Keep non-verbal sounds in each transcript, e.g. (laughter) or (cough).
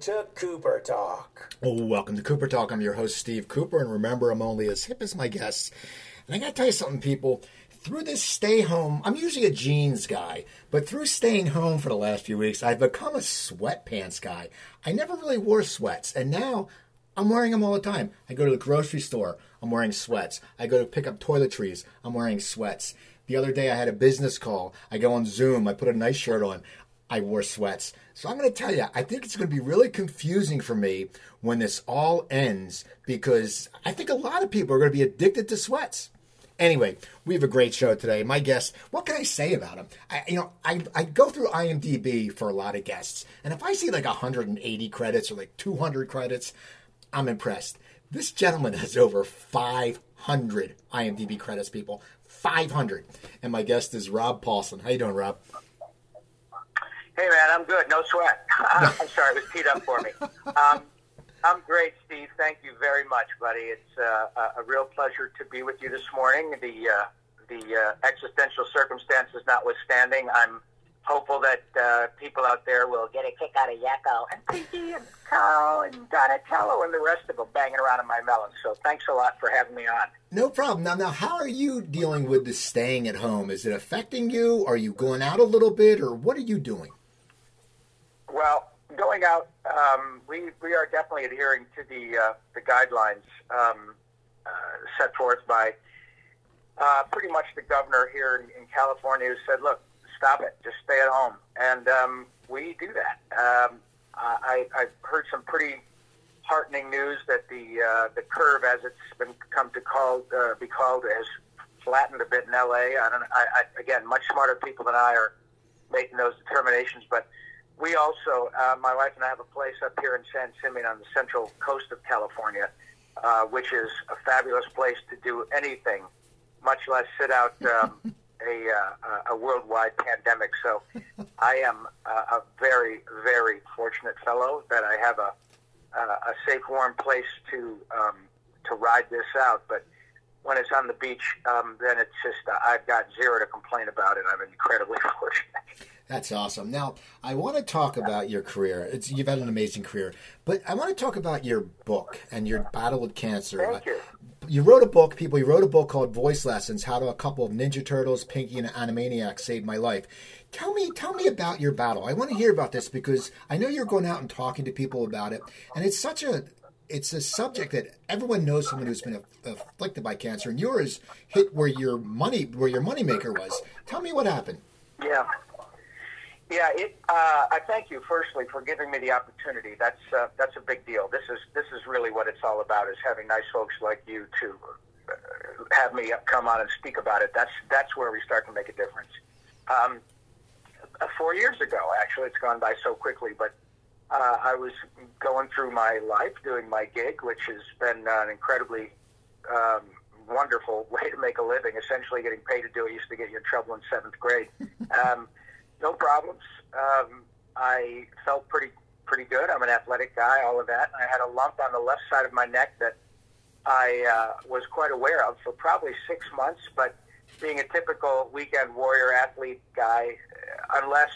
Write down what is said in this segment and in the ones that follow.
To Cooper Talk. Oh, welcome to Cooper Talk. I'm your host, Steve Cooper, and remember, I'm only as hip as my guests. And I gotta tell you something, people. Through this stay home, I'm usually a jeans guy, but through staying home for the last few weeks, I've become a sweatpants guy. I never really wore sweats, and now I'm wearing them all the time. I go to the grocery store, I'm wearing sweats. I go to pick up toiletries, I'm wearing sweats. The other day I had a business call. I go on Zoom, I put a nice shirt on. I wore sweats. So I'm going to tell you, I think it's going to be really confusing for me when this all ends because I think a lot of people are going to be addicted to sweats. Anyway, we have a great show today. My guest, what can I say about him? I, you know, I, I go through IMDb for a lot of guests, and if I see like 180 credits or like 200 credits, I'm impressed. This gentleman (laughs) has over 500 IMDb credits, people. 500. And my guest is Rob Paulsen. How you doing, Rob? Hey man, I'm good. No sweat. (laughs) I'm sorry, it was teed up for me. Um, I'm great, Steve. Thank you very much, buddy. It's uh, a real pleasure to be with you this morning. The uh, the uh, existential circumstances notwithstanding, I'm hopeful that uh, people out there will get a kick out of Yakko and Pinky and Carl and Donatello and the rest of them banging around in my melon. So thanks a lot for having me on. No problem. Now, now, how are you dealing with the staying at home? Is it affecting you? Are you going out a little bit, or what are you doing? Well, going out, um, we we are definitely adhering to the uh, the guidelines um, uh, set forth by uh, pretty much the governor here in, in, California, who said, "Look, stop it, just stay at home," and um, we do that. Um, I, I've heard some pretty heartening news that the uh, the curve, as it's been come to call uh, be called, has flattened a bit in LA. I don't. I, I, again, much smarter people than I are making those determinations, but we also, uh, my wife and I have a place up here in San Simeon on the central coast of California, uh, which is a fabulous place to do anything, much less sit out (laughs) um, a, uh, a worldwide pandemic. So I am uh, a very, very fortunate fellow that I have a, a safe, warm place to um, to ride this out. But when it's on the beach, um, then it's just uh, I've got zero to complain about it. I'm incredibly (laughs) fortunate. That's awesome. Now, I want to talk about your career. It's, you've had an amazing career, but I want to talk about your book and your battle with cancer. Thank you. You wrote a book, people. You wrote a book called Voice Lessons: How to a couple of Ninja Turtles, Pinky, and Animaniacs saved my life. Tell me, tell me about your battle. I want to hear about this because I know you're going out and talking to people about it, and it's such a it's a subject that everyone knows someone who's been afflicted by cancer, and yours hit where your money where your moneymaker was. Tell me what happened. Yeah. Yeah, it, uh, I thank you firstly for giving me the opportunity. That's uh, that's a big deal. This is this is really what it's all about: is having nice folks like you to uh, have me come on and speak about it. That's that's where we start to make a difference. Um, uh, four years ago, actually, it's gone by so quickly, but uh, I was going through my life doing my gig, which has been an incredibly um, wonderful (laughs) way to make a living. Essentially, getting paid to do it used to get you in trouble in seventh grade. Um, no problems. Um, I felt pretty pretty good. I'm an athletic guy, all of that. I had a lump on the left side of my neck that I uh, was quite aware of for probably six months. But being a typical weekend warrior athlete guy, uh, unless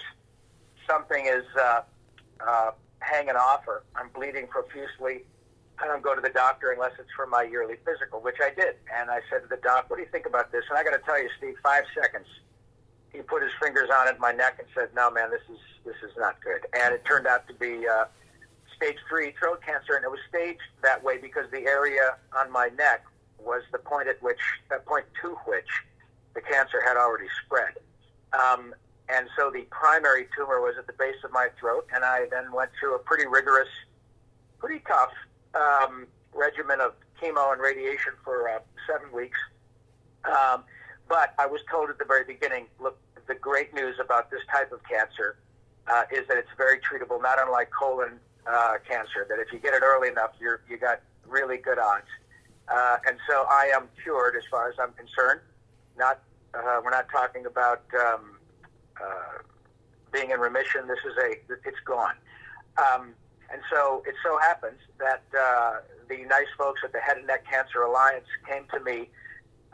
something is uh, uh, hanging off or I'm bleeding profusely, I don't go to the doctor unless it's for my yearly physical, which I did. And I said to the doc, "What do you think about this?" And I got to tell you, Steve, five seconds he put his fingers on it, my neck, and said, "No, man, this is this is not good." And it turned out to be uh, stage three throat cancer, and it was staged that way because the area on my neck was the point at which, that point to which, the cancer had already spread. Um, and so the primary tumor was at the base of my throat, and I then went through a pretty rigorous, pretty tough um, regimen of chemo and radiation for uh, seven weeks. Um, but I was told at the very beginning, look, the great news about this type of cancer uh, is that it's very treatable, not unlike colon uh, cancer. That if you get it early enough, you're you got really good odds. Uh, and so I am cured as far as I'm concerned. Not uh, we're not talking about um, uh, being in remission. This is a it's gone. Um, and so it so happens that uh, the nice folks at the Head and Neck Cancer Alliance came to me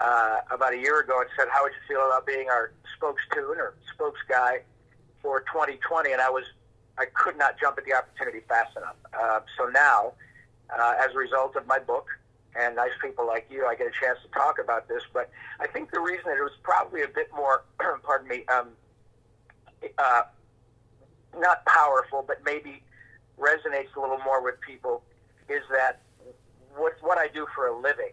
uh, about a year ago and said, "How would you feel about being our spokestune or spokes guy for 2020?" And I was I could not jump at the opportunity fast enough. Uh, so now, uh, as a result of my book and nice people like you, I get a chance to talk about this. But I think the reason that it was probably a bit more, (clears throat) pardon me, um, uh, not powerful, but maybe resonates a little more with people is that what, what I do for a living.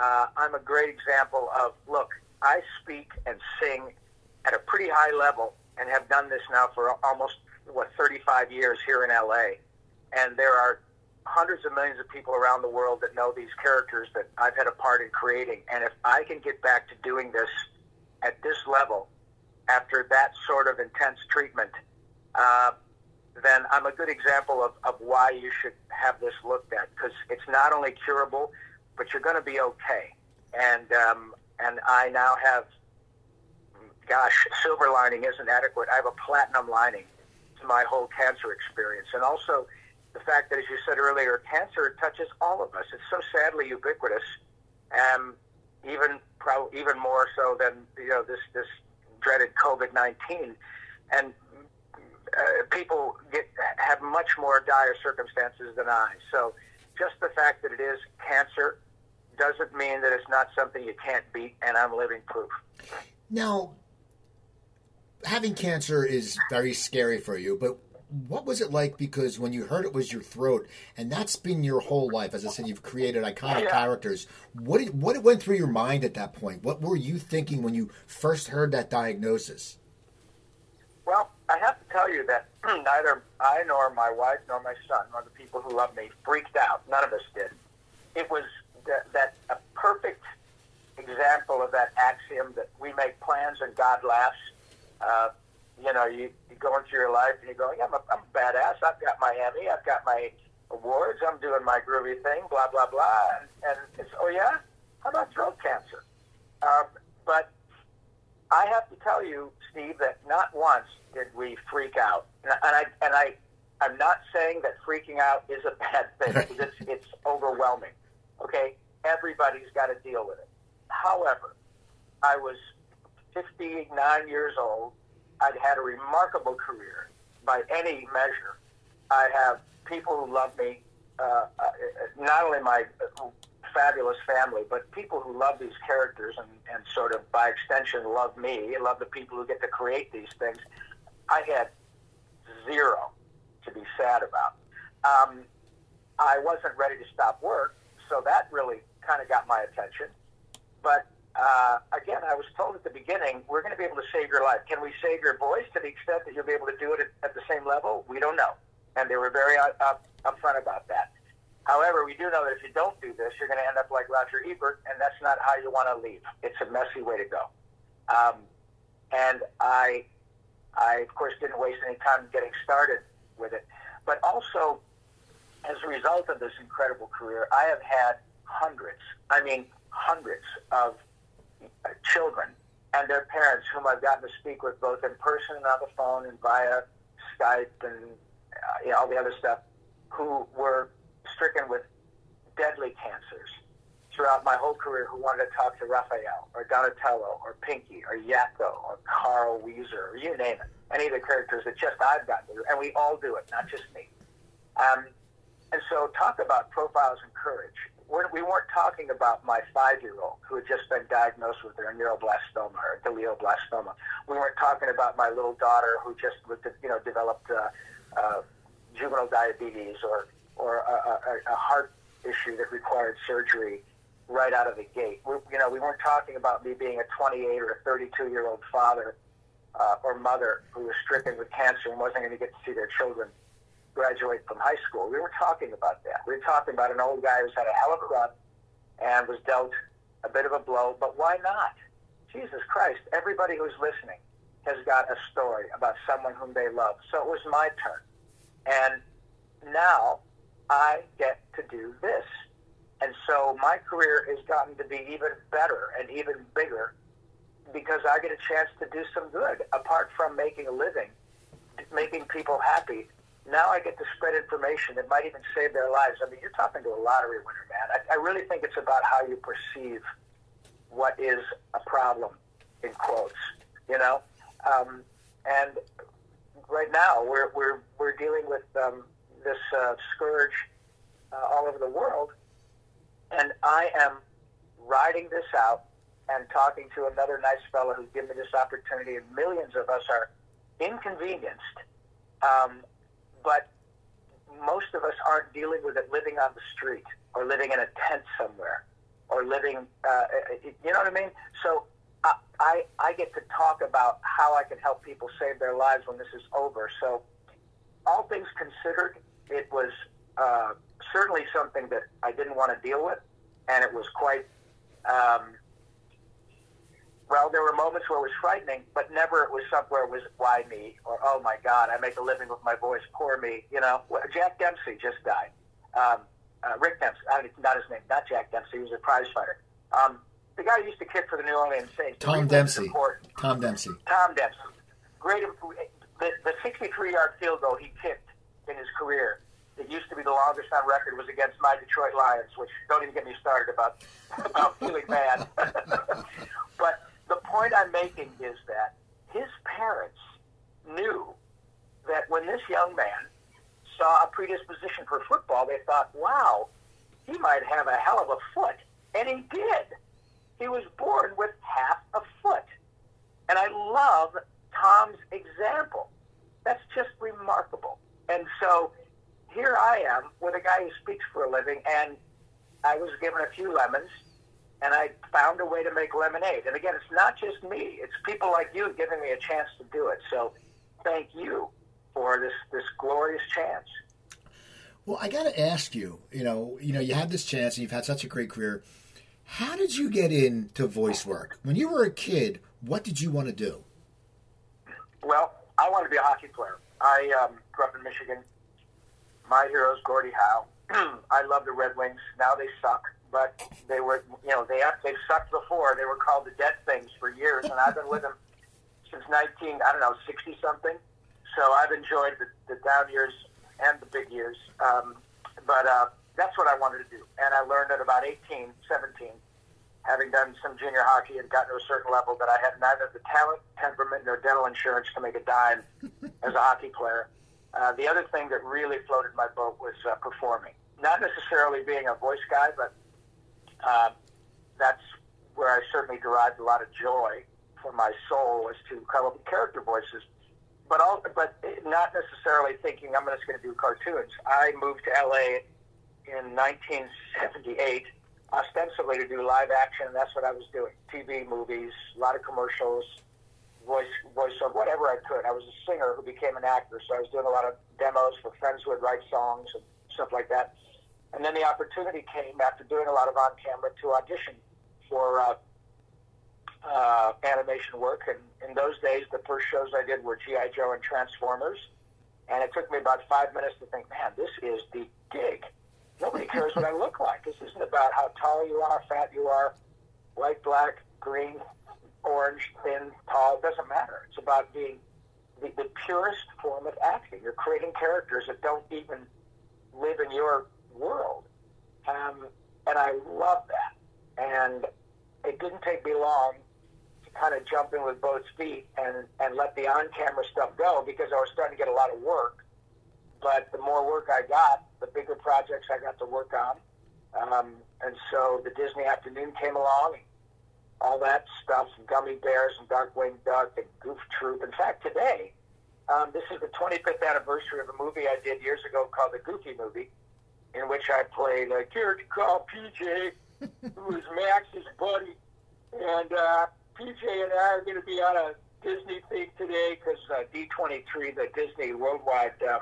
Uh, I'm a great example of look, I speak and sing at a pretty high level and have done this now for almost what 35 years here in LA. And there are hundreds of millions of people around the world that know these characters that I've had a part in creating. And if I can get back to doing this at this level after that sort of intense treatment, uh, then I'm a good example of, of why you should have this looked at because it's not only curable, but you're going to be okay. And um, and I now have, gosh, silver lining isn't adequate. I have a platinum lining to my whole cancer experience, and also the fact that, as you said earlier, cancer touches all of us. It's so sadly ubiquitous, and even pro- even more so than you know this this dreaded COVID nineteen, and uh, people get have much more dire circumstances than I. So, just the fact that it is cancer doesn't mean that it's not something you can't beat, and I'm living proof. Now, having cancer is very scary for you, but what was it like? Because when you heard it was your throat, and that's been your whole life. As I said, you've created iconic yeah. characters. What did, what went through your mind at that point? What were you thinking when you first heard that diagnosis? Well, I have to tell you that (clears throat) neither I nor my wife nor my son nor the people who love me freaked out. None of us did. It was that, that a perfect example of that axiom that we make plans and God laughs. Uh, you know, you, you go into your life and you go, yeah, I'm a, I'm a badass. I've got my Emmy. I've got my awards. I'm doing my groovy thing, blah, blah, blah. And, and it's, oh, yeah? How about throat cancer? Um, but I have to tell you, Steve, that not once did we freak out. And I, and I, I'm not saying that freaking out is a bad thing because it's, it's overwhelming. Okay? Everybody's got to deal with it. However, I was 59 years old. I'd had a remarkable career by any measure. I have people who love me, uh, uh, not only my fabulous family, but people who love these characters and, and sort of by extension love me, love the people who get to create these things. I had zero to be sad about. Um, I wasn't ready to stop work, so that really kind of got my attention. But uh, again, I was told at the beginning, we're going to be able to save your life. Can we save your voice to the extent that you'll be able to do it at, at the same level? We don't know. And they were very up, upfront about that. However, we do know that if you don't do this, you're going to end up like Roger Ebert, and that's not how you want to leave. It's a messy way to go. Um, and I, I of course didn't waste any time getting started with it. But also, as a result of this incredible career, I have had hundreds, I mean hundreds of children and their parents whom I've gotten to speak with both in person and on the phone and via Skype and uh, you know, all the other stuff who were stricken with deadly cancers throughout my whole career who wanted to talk to Raphael or Donatello or Pinky or Yakko or Carl Wheezer or you name it. Any of the characters that just I've gotten to, and we all do it, not just me. Um, and so talk about profiles and courage we're, we weren't talking about my five-year-old who had just been diagnosed with a neuroblastoma or glioblastoma. We weren't talking about my little daughter who just, you know, developed uh, uh, juvenile diabetes or or a, a, a heart issue that required surgery right out of the gate. We, you know, we weren't talking about me being a 28 or a 32-year-old father uh, or mother who was stricken with cancer and wasn't going to get to see their children graduate from high school. We were talking about that. We were talking about an old guy who's had a hell of a run and was dealt a bit of a blow, but why not? Jesus Christ, everybody who's listening has got a story about someone whom they love. So it was my turn. And now I get to do this. And so my career has gotten to be even better and even bigger because I get a chance to do some good. Apart from making a living, making people happy, now I get to spread information that might even save their lives. I mean, you're talking to a lottery winner, man. I, I really think it's about how you perceive what is a problem, in quotes, you know? Um, and right now, we're, we're, we're dealing with um, this uh, scourge uh, all over the world, and I am riding this out and talking to another nice fellow who's given me this opportunity, and millions of us are inconvenienced. Um, but most of us aren't dealing with it living on the street or living in a tent somewhere or living, uh, you know what I mean? So I, I, I get to talk about how I can help people save their lives when this is over. So all things considered, it was uh, certainly something that I didn't want to deal with, and it was quite. Um, well, there were moments where it was frightening, but never it was somewhere it was why me or oh my God, I make a living with my voice, poor me. You know, Jack Dempsey just died. Um, uh, Rick Dempsey, I mean, not his name, not Jack Dempsey. He was a prize fighter. Um, the guy who used to kick for the New Orleans Saints. Tom Dempsey. Tom Dempsey. Tom Dempsey. Great. The, the 63-yard field goal he kicked in his career it used to be the longest on record was against my Detroit Lions, which don't even get me started about (laughs) about feeling bad. (laughs) but the point I'm making is that his parents knew that when this young man saw a predisposition for football, they thought, wow, he might have a hell of a foot. And he did. He was born with half a foot. And I love Tom's example. That's just remarkable. And so here I am with a guy who speaks for a living, and I was given a few lemons, and I found a way to make lemonade. And again, it's not just me; it's people like you giving me a chance to do it. So, thank you for this this glorious chance. Well, I got to ask you. You know, you know, you had this chance, and you've had such a great career. How did you get into voice work? When you were a kid, what did you want to do? Well, I wanted to be a hockey player. I um, grew up in Michigan. My heroes, Gordie Howe. (clears throat) I love the Red Wings. Now they suck but they were, you know, they they've sucked before. They were called the Dead Things for years, and I've been with them (laughs) since 19, I don't know, 60 something. So I've enjoyed the, the down years and the big years. Um, but uh, that's what I wanted to do, and I learned at about 18, 17, having done some junior hockey and gotten to a certain level that I had neither the talent, temperament, nor dental insurance to make a dime (laughs) as a hockey player. Uh, the other thing that really floated my boat was uh, performing. Not necessarily being a voice guy, but uh, that's where I certainly derived a lot of joy from my soul was to come up with character voices. But all, but not necessarily thinking I'm just going to do cartoons. I moved to LA in 1978, ostensibly to do live action, and that's what I was doing: TV, movies, a lot of commercials, voice, voice of whatever I could. I was a singer who became an actor, so I was doing a lot of demos for friends who would write songs and stuff like that. And then the opportunity came after doing a lot of on camera to audition for uh, uh, animation work. And in those days, the first shows I did were G.I. Joe and Transformers. And it took me about five minutes to think, man, this is the gig. Nobody cares what I look like. This isn't about how tall you are, fat you are, white, black, green, orange, thin, tall. It doesn't matter. It's about being the, the purest form of acting. You're creating characters that don't even live in your world. Um, and I love that. And it didn't take me long to kind of jump in with both feet and, and let the on camera stuff go because I was starting to get a lot of work. But the more work I got, the bigger projects I got to work on. Um, and so the Disney afternoon came along, and all that stuff, and Gummi Bears and Darkwing Duck and Goof Troop. In fact, today, um, this is the 25th anniversary of a movie I did years ago called The Goofy Movie in which I played a character called PJ, (laughs) who was Max's buddy. And uh, PJ and I are going to be on a Disney thing today because uh, D23, the Disney Worldwide um,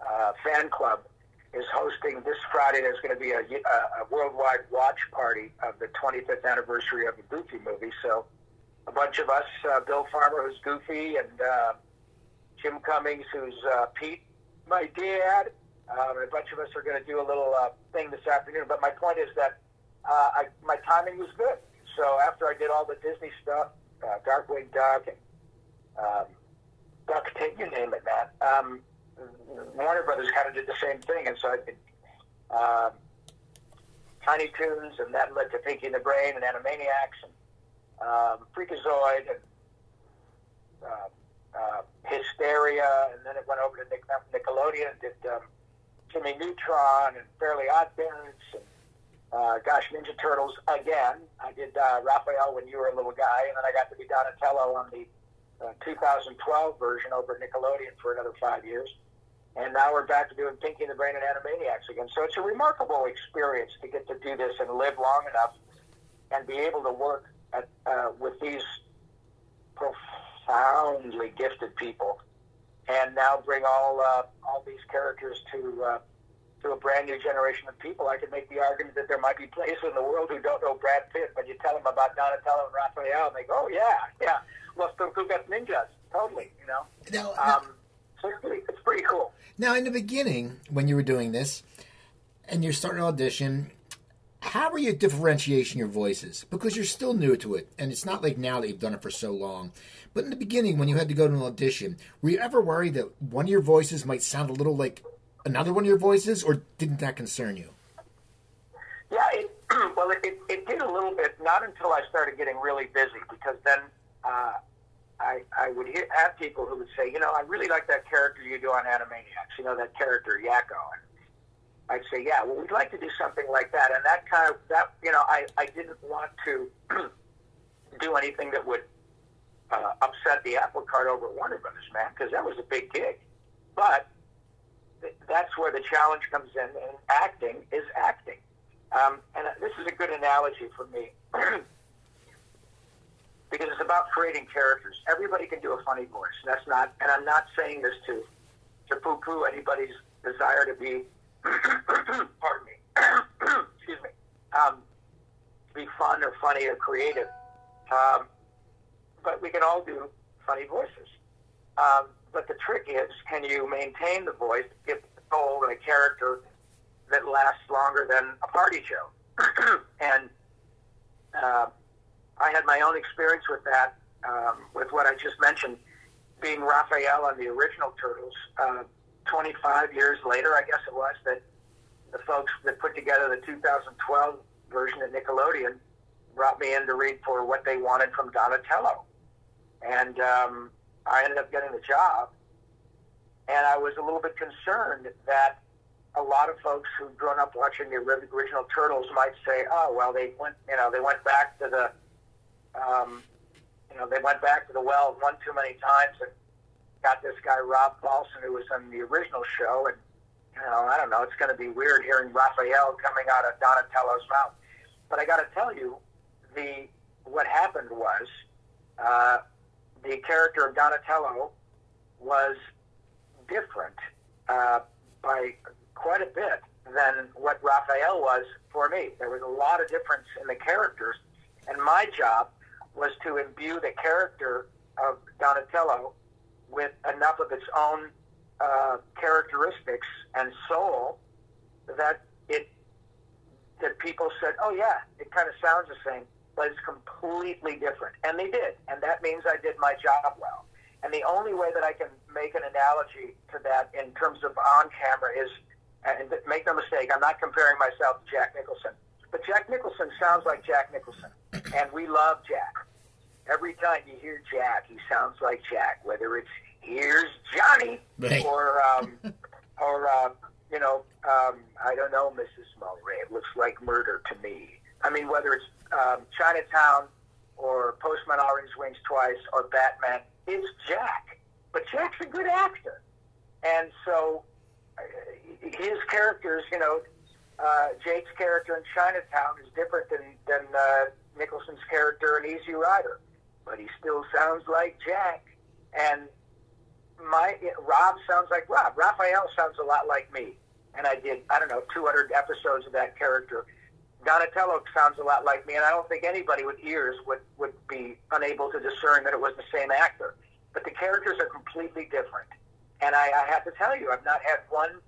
uh, Fan Club, is hosting this Friday. There's going to be a, a, worldwide watch party of the 25th anniversary of the Goofy movie. So a bunch of us, uh, Bill Farmer, who's Goofy, and uh, Jim Cummings, who's uh, Pete, my dad, um, a bunch of us are going to do a little uh, thing this afternoon. But my point is that uh, I, my timing was good. So after I did all the Disney stuff, uh, Darkwing Duck and um, Duck, you name it, man. Um, Warner Brothers kind of did the same thing, and so I did um, Tiny Toons, and that led to Pinky and the Brain and Animaniacs and um, Freakazoid and uh, uh, Hysteria, and then it went over to Nick, Nickelodeon and did um, Jimmy Neutron and Fairly Odd Parents and uh, gosh, Ninja Turtles again. I did uh, Raphael when you were a little guy, and then I got to be Donatello on the uh, 2012 version over Nickelodeon for another five years. And now we're back to doing Pinky and the Brain and Animaniacs again. So it's a remarkable experience to get to do this and live long enough and be able to work at, uh, with these profoundly gifted people, and now bring all uh, all these characters to uh, to a brand new generation of people. I could make the argument that there might be places in the world who don't know Brad Pitt, but you tell them about Donatello and Raphael, and they go, "Oh yeah, yeah, Los Tortugas Ninjas, totally," you know. Now, Um, so it's pretty, it's pretty cool. now, in the beginning, when you were doing this, and you're starting to audition, how were you differentiating your voices? Because you're still new to it, and it's not like now that you've done it for so long. But in the beginning, when you had to go to an audition, were you ever worried that one of your voices might sound a little like another one of your voices, or didn't that concern you? Yeah, it, (clears throat) well, it, it, it did a little bit, not until I started getting really busy, because then uh, I, I would hear, have people who would say, you know, I really like that character you do on Animaniacs, you know, that character, Yakko. And I'd say, yeah, well, we'd like to do something like that. And that kind of, that, you know, I, I didn't want to (clears throat) do anything that would uh, upset the apple cart over at Warner Brothers, man, because that was a big gig. But th- that's where the challenge comes in, and acting is acting. Um, and this is a good analogy for me (clears throat) because it's about creating characters. Everybody can do a funny voice. That's not, and I'm not saying this to to poo-poo anybody's desire to be, (coughs) pardon me, (coughs) excuse me, um, be fun or funny or creative. Um, but we can all do funny voices. Um, but the trick is, can you maintain the voice, give the soul and a character that lasts longer than a party show? (coughs) and uh, I had my own experience with that, um, with what I just mentioned, being Raphael on the original Turtles. Uh, 25 years later, I guess it was, that the folks that put together the 2012 version at Nickelodeon brought me in to read for what they wanted from Donatello. And um, I ended up getting the job. And I was a little bit concerned that a lot of folks who'd grown up watching the original Turtles might say, "Oh, well, they went, you know, they went back to the, um, you know, they went back to the well one too many times and got this guy Rob Paulsen who was on the original show, and you know, I don't know, it's going to be weird hearing Raphael coming out of Donatello's mouth. But I got to tell you, the what happened was uh, the character of Donatello was different uh, by quite a bit than what Raphael was for me. There was a lot of difference in the characters, and my job was to imbue the character of Donatello with enough of its own uh, characteristics and soul that it that people said, "Oh yeah, it kind of sounds the same, but it's completely different." And they did, and that means I did my job well. And the only way that I can make an analogy to that in terms of on camera is, and make no mistake, I'm not comparing myself to Jack Nicholson, but Jack Nicholson sounds like Jack Nicholson, and we love Jack. Every time you hear Jack, he sounds like Jack, whether it's "Here's Johnny" Right. or um, (laughs) or uh, you know, um, I don't know, Mrs. Mulwray. It looks like murder to me. I mean, whether it's um, Chinatown or Postman Always Rings Twice or Batman, it's Jack. But Jack's a good actor, and so uh, his characters, you know, uh, Jake's character in Chinatown is different than than uh, Nicholson's character in Easy Rider, but he still sounds like Jack. And my Rob sounds like Rob. Raphael sounds a lot like me, and I did I don't know 200 episodes of that character. Donatello sounds a lot like me, and I don't think anybody with ears would would be unable to discern that it was the same actor. But the characters are completely different, and I, I have to tell you, I've not had one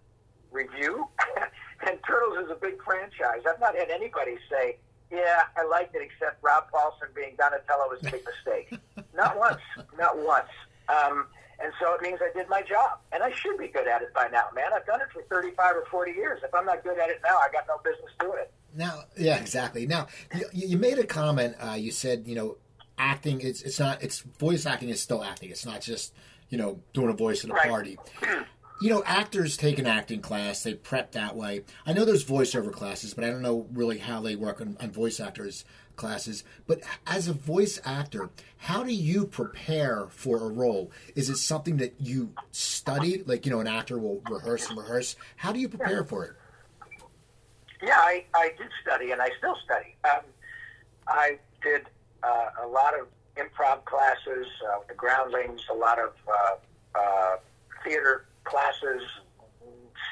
review. (laughs) and Turtles is a big franchise. I've not had anybody say, "Yeah, I liked it," except Rob Paulsen being Donatello was a big mistake. (laughs) not once. Not once. Um, and so it means I did my job, and I should be good at it by now, man. I've done it for 35 or 40 years. If I'm not good at it now, I got no business doing it. Now, yeah, exactly. Now, you, you made a comment. Uh, you said, you know, acting. It's it's not. It's voice acting is still acting. It's not just you know, doing a voice at a Right. party. (clears throat) You know, actors take an acting class, they prep that way. I know there's voiceover classes, but I don't know really how they work on, on voice actors classes. But as a voice actor, how do you prepare for a role? Is it something that you study? Like, you know, an actor will rehearse and rehearse. How do you prepare for it? Yeah, I, I did study, and I still study. Um, I did uh, a lot of improv classes, uh, the Groundlings, a lot of uh, uh, theater classes,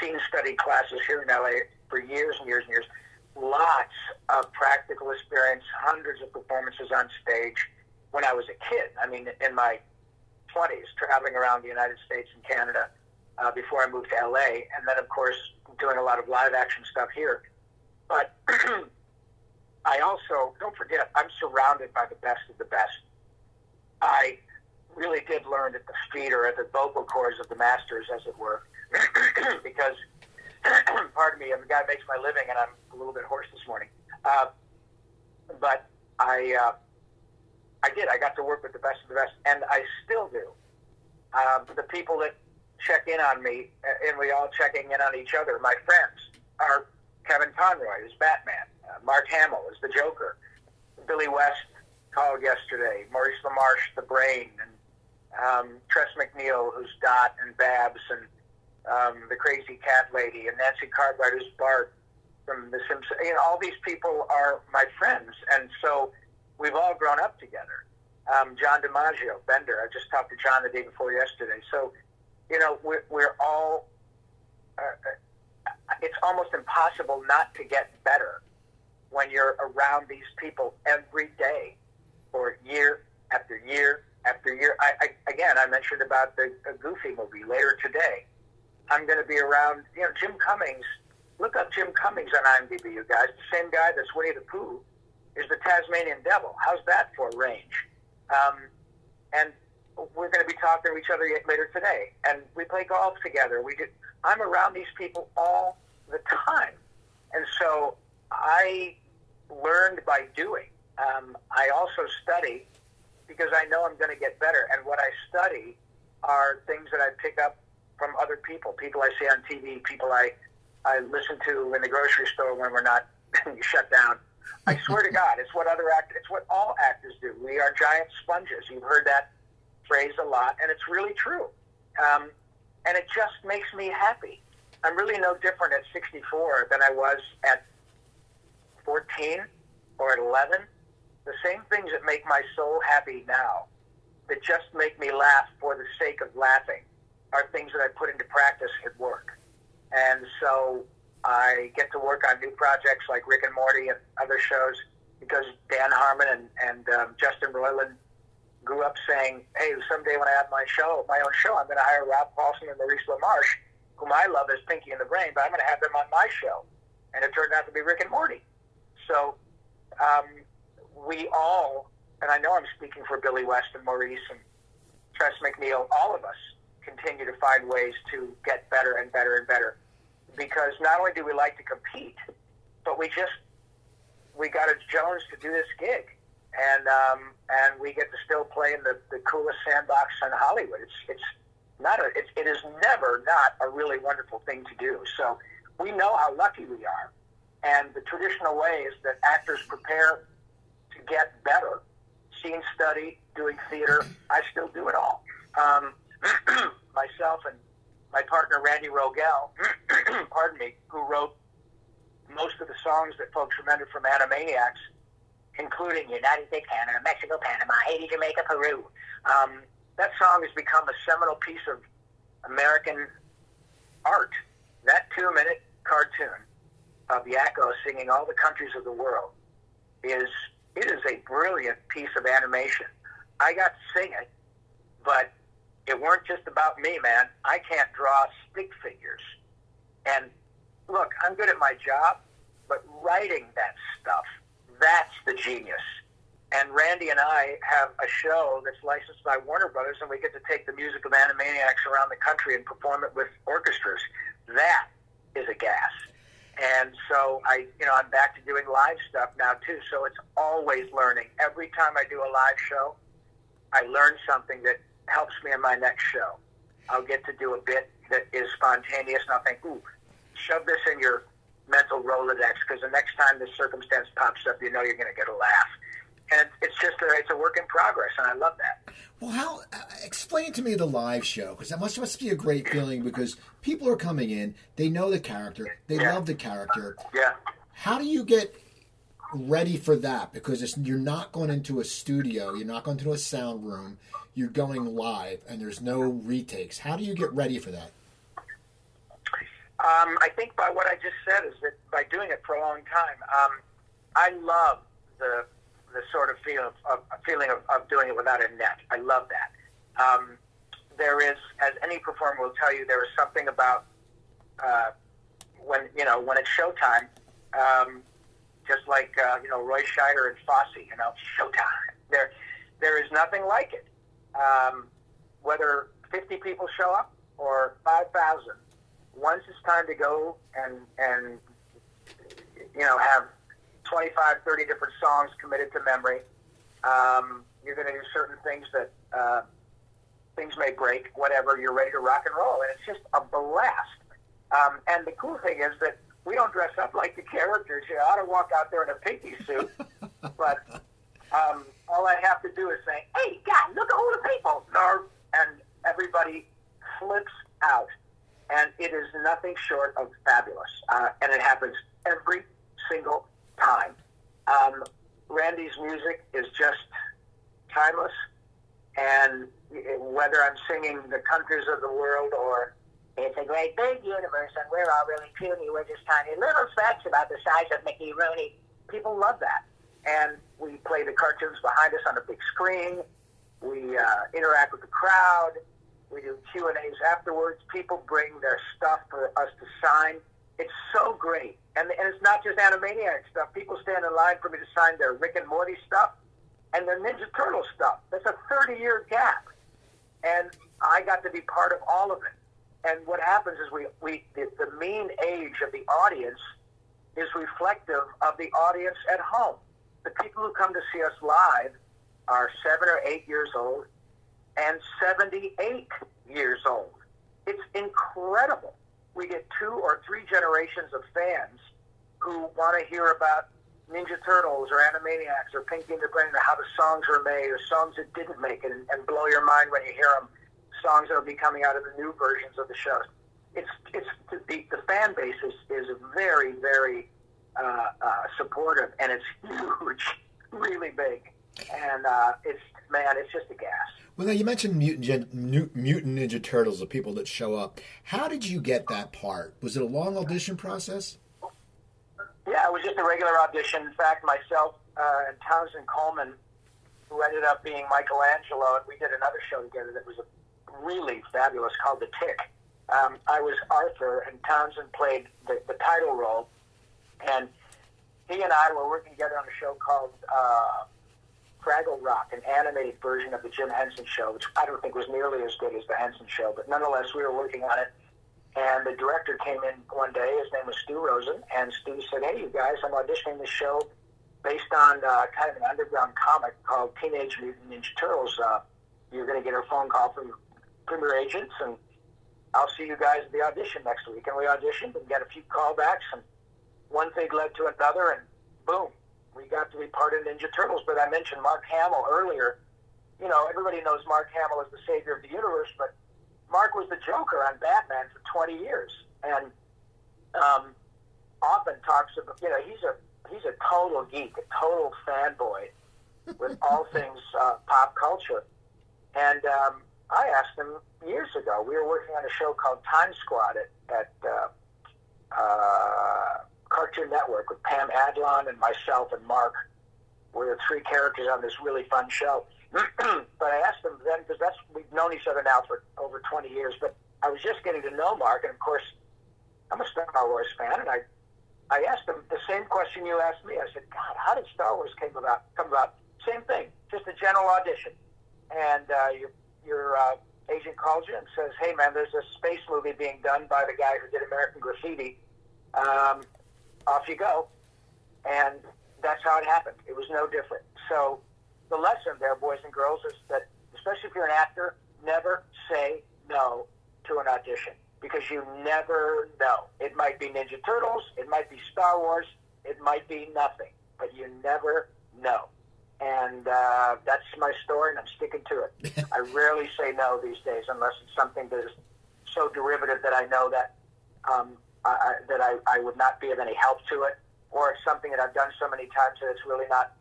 scene study classes here in LA for years and years and years. Lots of practical experience, hundreds of performances on stage when I was a kid. I mean, in my 20s, traveling around the United States and Canada uh, before I moved to LA, and then, of course, doing a lot of live action stuff here. But (clears throat) I also, don't forget, I'm surrounded by the best of the best. I really did learn at the feet or at the vocal cords of the masters, as it were, (clears throat) because, (clears throat) pardon me, I'm the guy who makes my living, and I'm a little bit hoarse this morning. Uh, but I, uh, I did. I got to work with the best of the best, and I still do. Um, the people that check in on me, uh, and we all checking in on each other, my friends, are Kevin Conroy as Batman, uh, Mark Hamill as the Joker, Billy West called yesterday, Maurice LaMarche, the Brain, and um, Tress MacNeille, who's Dot and Babs, and um, the Crazy Cat Lady, and Nancy Cartwright, who's Bart from The Simpsons. You know, all these people are my friends, and so we've all grown up together. Um, John DiMaggio, Bender. I just talked to John the day before yesterday. So, you know, we're, we're all. Uh, it's almost impossible not to get better when you're around these people every day for year after year after year. I, I again, I mentioned about the, Goofy movie later today. I'm going to be around. You know, Jim Cummings. Look up Jim Cummings on IMDb, you guys. The same guy that's Winnie the Pooh is the Tasmanian Devil. How's that for range? Um, and we're going to be talking to each other later today. And we play golf together. We get. I'm around these people all the time, and so I learned by doing. Um, I also study because I know I'm going to get better. And what I study are things that I pick up from other people, people I see on TV, people I I listen to in the grocery store when we're not (laughs) shut down. I swear to God, it's what other act, it's what all actors do. We are giant sponges. You've heard that phrase a lot, and it's really true. Um, and it just makes me happy. I'm really no different at 64 than I was at 14 or at 11. The same things that make my soul happy now, that just make me laugh for the sake of laughing, are things that I put into practice at work. And so I get to work on new projects like Rick and Morty and other shows because Dan Harmon and, and um, Justin Roiland grew up saying, hey, someday when I have my show, my own show, I'm going to hire Rob Paulsen and Maurice LaMarche, whom I love as Pinky and the Brain, but I'm going to have them on my show. And it turned out to be Rick and Morty. So um, we all, and I know I'm speaking for Billy West and Maurice and Tress MacNeille, all of us continue to find ways to get better and better and better. Because not only do we like to compete, but we just we got a Jones to do this gig, and um, and we get to still play in the, the coolest sandbox in Hollywood. It's it's not a it is never not a really wonderful thing to do. So we know how lucky we are, and the traditional way is that actors prepare get better. Scene study, doing theater. I still do it all. Um, (clears throat) myself and my partner Randy Rogel, (clears throat) pardon me, who wrote most of the songs that folks remember from Animaniacs, including United States, Canada, Mexico, Panama, Haiti, Jamaica, Peru. Um, that song has become a seminal piece of American art. That two-minute cartoon of Yakko singing all the countries of the world is it is a brilliant piece of animation. I got to sing it, but it weren't just about me, man. I can't draw stick figures. And look, I'm good at my job, but writing that stuff, that's the genius. And Randy and I have a show that's licensed by Warner Brothers, and we get to take the music of Animaniacs around the country and perform it with orchestras. That is a gas. And so I, you know, I'm back to doing live stuff now too. So it's always learning. Every time I do a live show, I learn something that helps me in my next show. I'll get to do a bit that is spontaneous, and I'll think, ooh, shove this in your mental Rolodex because the next time this circumstance pops up, you know you're going to get a laugh. And it's just a, it's a work in progress, and I love that. Well, how uh, explain to me the live show because that must must be a great feeling because people are coming in, they know the character, they Yeah. love the character. Yeah. How do you get ready for that? Because it's, you're not going into a studio, you're not going to a sound room, you're going live, and there's no retakes. How do you get ready for that? Um, I think by what I just said is that by doing it for a long time, um, I love the the sort of feel of, of feeling of, of doing it without a net. I love that. Um, there is, as any performer will tell you, there is something about uh, when you know when it's showtime. Um, just like uh, you know Roy Scheider and Fosse, you know, showtime. (laughs) There, there is nothing like it. Um, whether 50 people show up or 5,000, once it's time to go and and you know have 25, 30 different songs committed to memory, um, you're going to do certain things that uh, things may break. Whatever, you're ready to rock and roll, and it's just a blast. Um, and the cool thing is that we don't dress up like the characters. You know, I don't walk out there in a pinky suit, (laughs) but um, all I have to do is say, "Hey, God, look at all the people!" And everybody flips out, and it is nothing short of fabulous. Uh, and it happens every single time. Um, Randy's music is just timeless, and whether I'm singing the countries of the world or it's a great big universe and we're all really puny, we're just tiny little specks about the size of Mickey Rooney, people love that. And we play the cartoons behind us on a big screen. We uh, interact with the crowd. We do Q and A's afterwards. People bring their stuff for us to sign. It's so great, and, and it's not just Animaniac stuff. People stand in line for me to sign their Rick and Morty stuff and their Ninja Turtle stuff. That's a 30-year gap, and I got to be part of all of it. And what happens is we, we the, the mean age of the audience is reflective of the audience at home. The people who come to see us live are seven or eight years old and 78 years old. It's incredible. We get two or three generations of fans who want to hear about Ninja Turtles or Animaniacs or Pinky and the Brain or how the songs were made or songs that didn't make it and, and blow your mind when you hear them. Songs that will be coming out of the new versions of the shows. It's it's the, the fan base is, is very very uh, uh, supportive and it's (laughs) huge, really big, and uh, it's man, it's just a gas. Well, now you mentioned mutant, mutant Ninja Turtles, the people that show up. How did you get that part? Was it a long audition process? Yeah, it was just a regular audition. In fact, myself uh, and Townsend Coleman, who ended up being Michelangelo, and we did another show together that was a really fabulous called The Tick. Um, I was Arthur, and Townsend played the, the title role. And he and I were working together on a show called uh, Fraggle Rock, an animated version of the Jim Henson Show, which I don't think was nearly as good as the Henson Show, but nonetheless, we were working on it. And the director came in one day. His name was Stu Rosen, and Stu said, "Hey, you guys, I'm auditioning this show based on uh, kind of an underground comic called Teenage Mutant Ninja Turtles. Uh, you're going to get a phone call from premier agents, and I'll see you guys at the audition next week." And we auditioned and got a few callbacks, and one thing led to another, and boom, we got to be part of Ninja Turtles. But I mentioned Mark Hamill earlier. You know, everybody knows Mark Hamill is the savior of the universe, but Mark was the Joker on Batman for 20 years, and um, often talks about, you know, he's a he's a total geek, a total fanboy with (laughs) all things uh, pop culture. And um, I asked him years ago. We were working on a show called Time Squad at, at uh, uh, Cartoon Network with Pam Adlon and myself and Mark. We were three characters on this really fun show. (clears throat) but I asked him then because that's we've known each other now for over 20 years. But I was just getting to know Mark, and of course, I'm a Star Wars fan, and I I asked him the same question you asked me. I said, God, how did Star Wars came about? Come about? Same thing, just a general audition, and uh, your your uh, agent calls you and says, Hey, man, there's a space movie being done by the guy who did American Graffiti. Um, off you go, and that's how it happened. It was no different. So the lesson there, boys and girls, is that especially if you're an actor never say no to an audition because you never know. It might be Ninja Turtles, it might be Star Wars, it might be nothing, but you never know. And uh, that's my story, and I'm sticking to it. (laughs) I rarely say no these days unless it's something that is so derivative that I know that um, I, that I, I would not be of any help to it, or something that I've done so many times that it's really not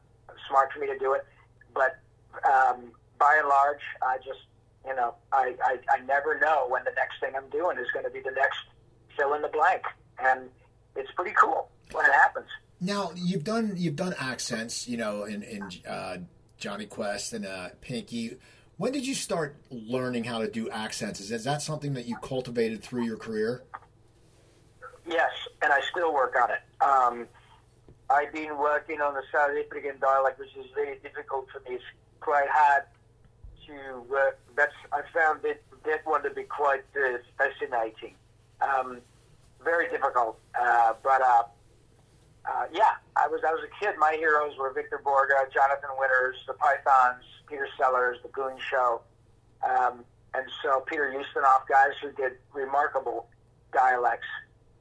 smart for me to do it. But um, by and large, I just you know, I, I, I never know when the next thing I'm doing is going to be the next fill in the blank. And it's pretty cool when it happens. Now you've done you've done accents, you know, in in uh, Jonny Quest and uh, Pinky. When did you start learning how to do accents? Is, is that something that you cultivated through your career? Yes, and I still work on it. Um, I've been working on the South African dialect, which is very difficult for me. It's quite hard to work. that's I found that that one to be quite uh, fascinating. Um, very difficult, uh, but uh, uh, yeah, I was I was a kid. My heroes were Victor Borge, Jonathan Winters, the Pythons, Peter Sellers, the Goon Show, um, and so Peter Ustinov, guys who did remarkable dialects.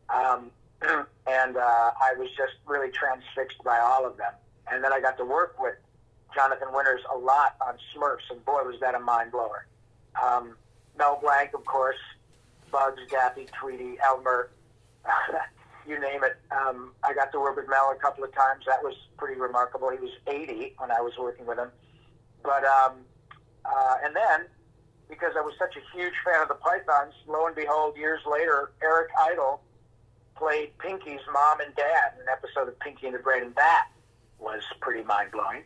Um, (clears throat) and uh, I was just really transfixed by all of them. And then I got to work with Jonathan Winters a lot on Smurfs, and boy, was that a mind blower. Um, Mel Blanc, of course, Bugs, Daffy, Tweety, Elmer, (laughs) you name it. Um, I got to work with Mel a couple of times. That was pretty remarkable. He was 80 when I was working with him. But, um, uh, and then, because I was such a huge fan of the Pythons, lo and behold, years later, Eric Idle played Pinky's mom and dad in an episode of Pinky and the Brain, and that was pretty mind blowing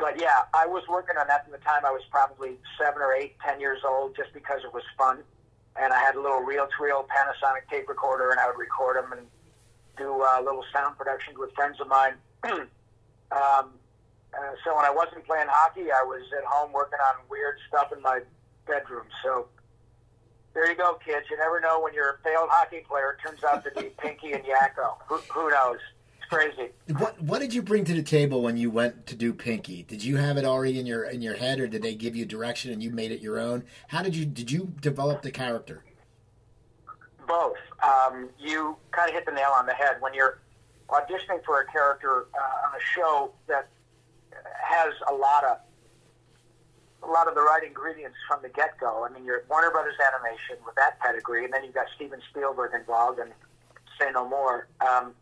but yeah, I was working on that from the time I was probably seven or eight, ten years old, just because it was fun. And I had a little reel-to-reel Panasonic tape recorder, and I would record them and do uh, little sound productions with friends of mine. (clears throat) um, uh, so when I wasn't playing hockey, I was at home working on weird stuff in my bedroom. So there you go, kids. You never know when you're a failed hockey player. It turns out to be (laughs) Pinky and Yakko. Who, who knows? It's crazy. What What did you bring to the table when you went to do Pinky? Did you have it already in your in your head, or did they give you direction and you made it your own? How did you did you develop the character? Both. Um, you kind of hit the nail on the head when you're auditioning for a character uh, on a show that has a lot of a lot of the right ingredients from the get go. I mean, you're at Warner Brothers Animation with that pedigree, and then you've got Steven Spielberg involved, and say no more. Um,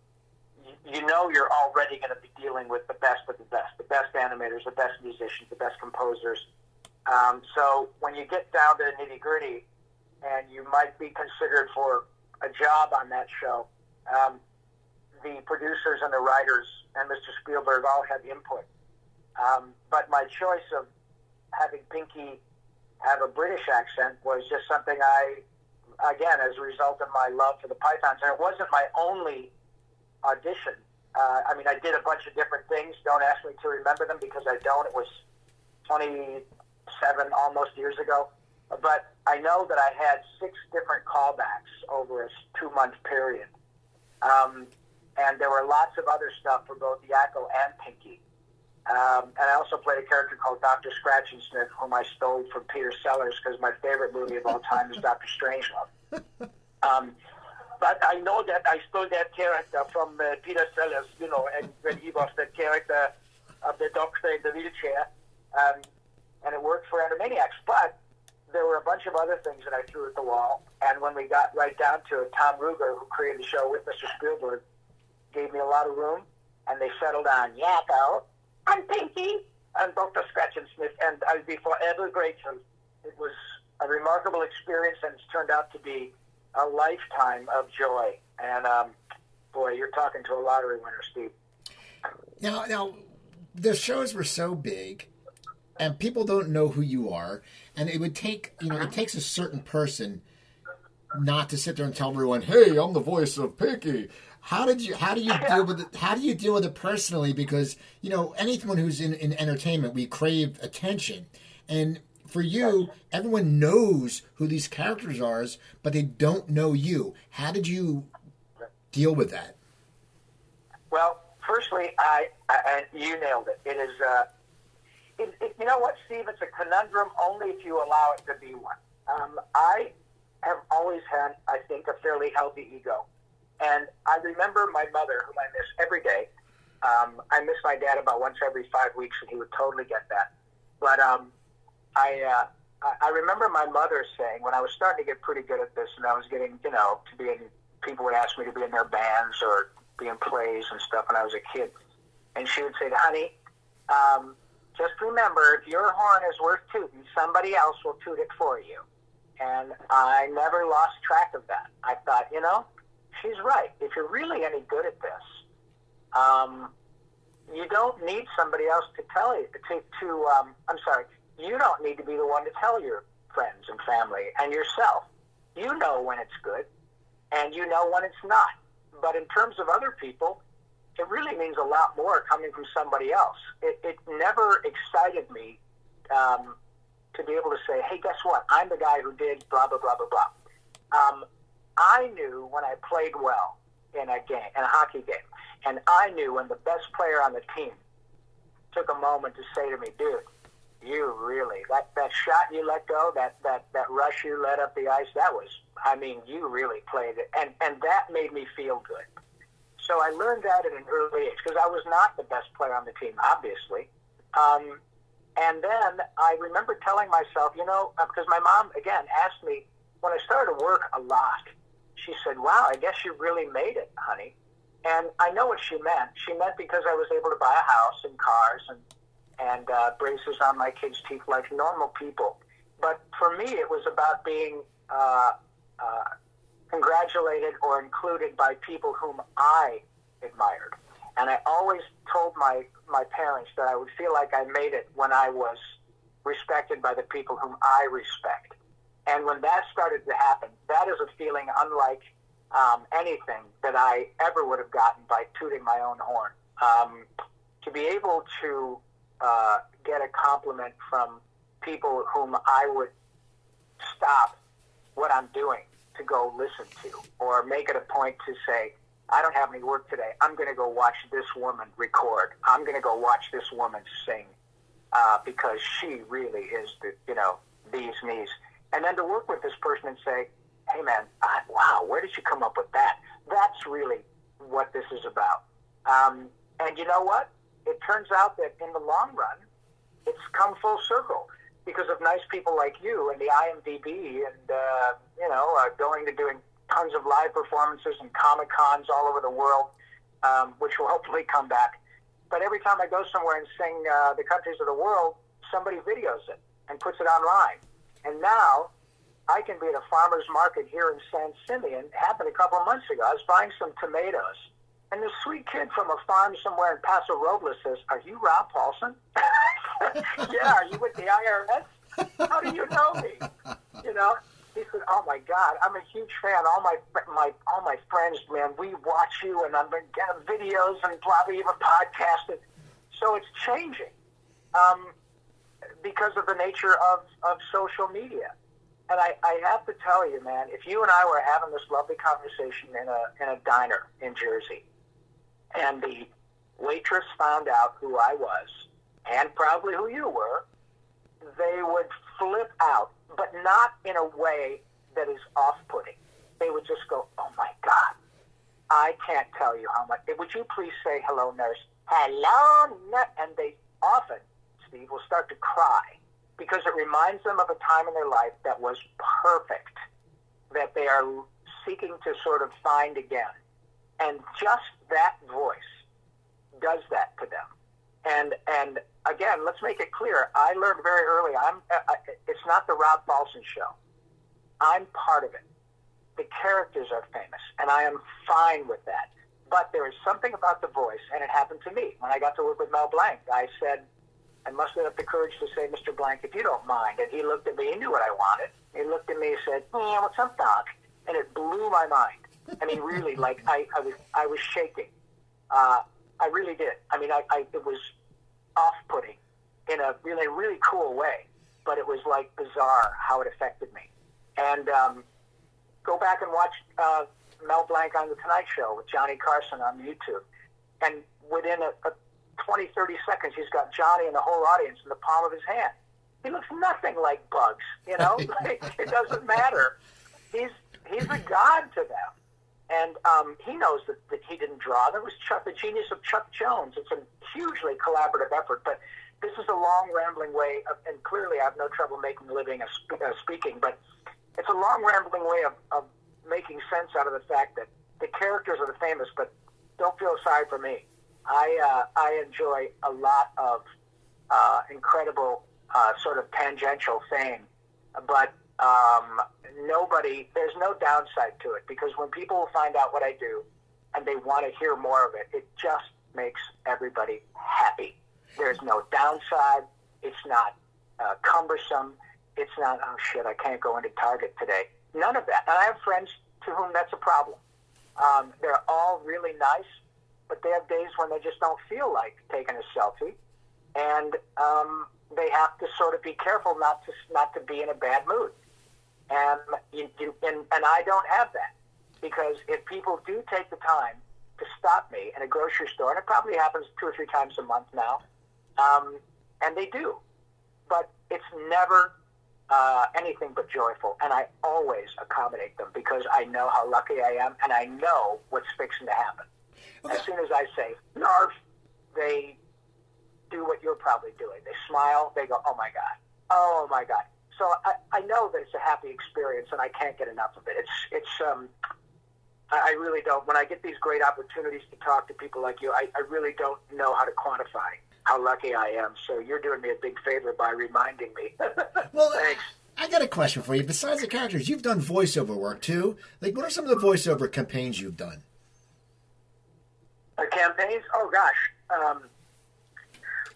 you know you're already going to be dealing with the best of the best, the best animators, the best musicians, the best composers. Um, so when you get down to the nitty gritty, and you might be considered for a job on that show, um, the producers and the writers and Mr. Spielberg all have input. Um, but my choice of having Pinky have a British accent was just something I, again, as a result of my love for the Pythons, and it wasn't my only audition. Uh, I mean, I did a bunch of different things. Don't ask me to remember them because I don't. It was 27 almost years ago. But I know that I had six different callbacks over a two month period. Um, and there were lots of other stuff for both Yakko and Pinky. Um, and I also played a character called Dr. Scratch and Sniff, whom I stole from Peter Sellers because my favorite movie of all time is Dr. Strangelove. Um, but I know that I stole that character from uh, Peter Sellers, you know, and when he was the character of the doctor in the wheelchair, um, and it worked for Animaniacs. But there were a bunch of other things that I threw at the wall, and when we got right down to it, Tom Ruegger, who created the show with Mr. Spielberg, gave me a lot of room, and they settled on Yakko and Pinky and Dr. Scratch and Sniff, and I'll be forever grateful. It was a remarkable experience, and it's turned out to be a lifetime of joy. And um, boy, you're talking to a lottery winner, Steve. Now, now, the shows were so big, and people don't know who you are, and it would take you know it takes a certain person not to sit there and tell everyone, "Hey, I'm the voice of Pinky." How did you? How do you deal (laughs) with it? How do you deal with it personally? Because you know, anyone who's in, in entertainment, we crave attention, and for you, everyone knows who these characters are, but they don't know you. How did you deal with that? Well, firstly, I, I you nailed it. It is uh, it, it, you know what, Steve? It's a conundrum only if you allow it to be one. Um, I have always had, I think, a fairly healthy ego. And I remember my mother, whom I miss every day. Um, I miss my dad about once every five weeks, and he would totally get that. But um, I, uh, I remember my mother saying when I was starting to get pretty good at this, and I was getting, you know, to be in. People would ask me to be in their bands or be in plays and stuff when I was a kid, and she would say, "Honey, um, just remember, if your horn is worth tooting, somebody else will toot it for you." And I never lost track of that. I thought, you know, she's right. If you're really any good at this, um, you don't need somebody else to tell you to. to um, I'm sorry, you don't need to be the one to tell your friends and family and yourself. You know when it's good, and you know when it's not. But in terms of other people, it really means a lot more coming from somebody else. It, it never excited me um, to be able to say, "Hey, guess what? I'm the guy who did blah blah blah blah blah." Um, I knew when I played well in a game, in a hockey game, and I knew when the best player on the team took a moment to say to me, "Dude, you really that that shot you let go, that that that rush you let up the ice, that was, I mean, you really played it, and and that made me feel good." So I learned that at an early age because I was not the best player on the team, obviously. Um, and then I remember telling myself, you know, because my mom again asked me when I started to work a lot. She said, "Wow, I guess you really made it, honey." And I know what she meant. She meant because I was able to buy a house and cars and and uh, braces on my kids' teeth like normal people. But for me, it was about being uh, uh, congratulated or included by people whom I admired. And I always told my, my parents that I would feel like I made it when I was respected by the people whom I respect. And when that started to happen, that is a feeling unlike um, anything that I ever would have gotten by tooting my own horn. Um, to be able to uh, get a compliment from people whom I would stop what I'm doing to go listen to, or make it a point to say, I don't have any work today. I'm going to go watch this woman record. I'm going to go watch this woman sing uh, because she really is the, you know, these knees. And then to work with this person and say, hey man, I, wow, where did you come up with that? That's really what this is about. Um, and you know what? It turns out that in the long run, it's come full circle because of nice people like you and the IMDb and, uh, you know, uh, going to doing tons of live performances and Comic Cons all over the world, um, which will hopefully come back. But every time I go somewhere and sing uh, the countries of the world, somebody videos it and puts it online. And now I can be at a farmer's market here in San Simeon. It happened a couple of months ago. I was buying some tomatoes. And this sweet kid from a farm somewhere in Paso Robles says, Are you Rob Paulsen? (laughs) yeah, are you with the IRS? How do you know me? You know? He said, "Oh my God, I'm a huge fan. All my my all my friends, man, we watch you, and been getting videos and probably even podcasting. So it's changing um, because of the nature of of social media. And I, I have to tell you, man, if you and I were having this lovely conversation in a in a diner in Jersey, and the waitress found out who I was and probably who you were, they would flip out, but not in a way that is off-putting. They would just go, "Oh my God, I can't tell you how much." Would you please say hello, nurse? Hello, nurse. And they often, Steve, will start to cry because it reminds them of a time in their life that was perfect, that they are seeking to sort of find again. And just that voice does that to them. And and again, let's make it clear. I learned very early. I'm. I, it's not the Rob Paulsen show. I'm part of it. The characters are famous, and I am fine with that. But there is something about the voice, and it happened to me when I got to work with Mel Blanc. I said, I mustered up the courage to say, Mr. Blanc, if you don't mind. And he looked at me. He knew what I wanted. He looked at me and said, Yeah, what's up, Doc? And it blew my mind. I mean, really, (laughs) like I, I was, I was shaking. Uh, I really did. I mean, I, I it was off-putting in a really, really cool way, but it was like bizarre how it affected me. And um, go back and watch uh, Mel Blanc on the Tonight Show with Johnny Carson on YouTube, and within a, a 20, 30 seconds, he's got Johnny and the whole audience in the palm of his hand. He looks nothing like Bugs, you know? (laughs) it doesn't matter. He's, he's a god to them. And um, he knows that, that he didn't draw. That was Chuck, the genius of Chuck Jones. It's a hugely collaborative effort, but this is a long, rambling way of, and clearly I have no trouble making a living as uh, speaking, but it's a long, rambling way of, of making sense out of the fact that the characters are the famous, but don't feel sorry for me. I uh, I enjoy a lot of uh, incredible uh, sort of tangential fame, but um, nobody there's no downside to it because when people find out what I do and they want to hear more of it, it just makes everybody happy. There's no downside. It's not uh, cumbersome. It's not oh shit I can't go into Target today. None of that. And I have friends to whom that's a problem. Um, they're all really nice, but they have days when they just don't feel like taking a selfie, and um, they have to sort of be careful not to not to be in a bad mood. And you, you, and and I don't have that because if people do take the time to stop me in a grocery store, and it probably happens two or three times a month now, um, and they do, but it's never uh, anything but joyful, and I always accommodate them because I know how lucky I am, and I know what's fixing to happen. As soon as I say "narf," they do what you're probably doing. They smile. They go, "Oh my god! Oh my god!" So I, I know that it's a happy experience, and I can't get enough of it. It's it's um, I really don't. When I get these great opportunities to talk to people like you, I, I really don't know how to quantify how lucky I am. So you're doing me a big favor by reminding me. (laughs) well, thanks. I got a question for you. Besides the characters, you've done voiceover work too. Like, what are some of the voiceover campaigns you've done? The campaigns? Oh gosh, um,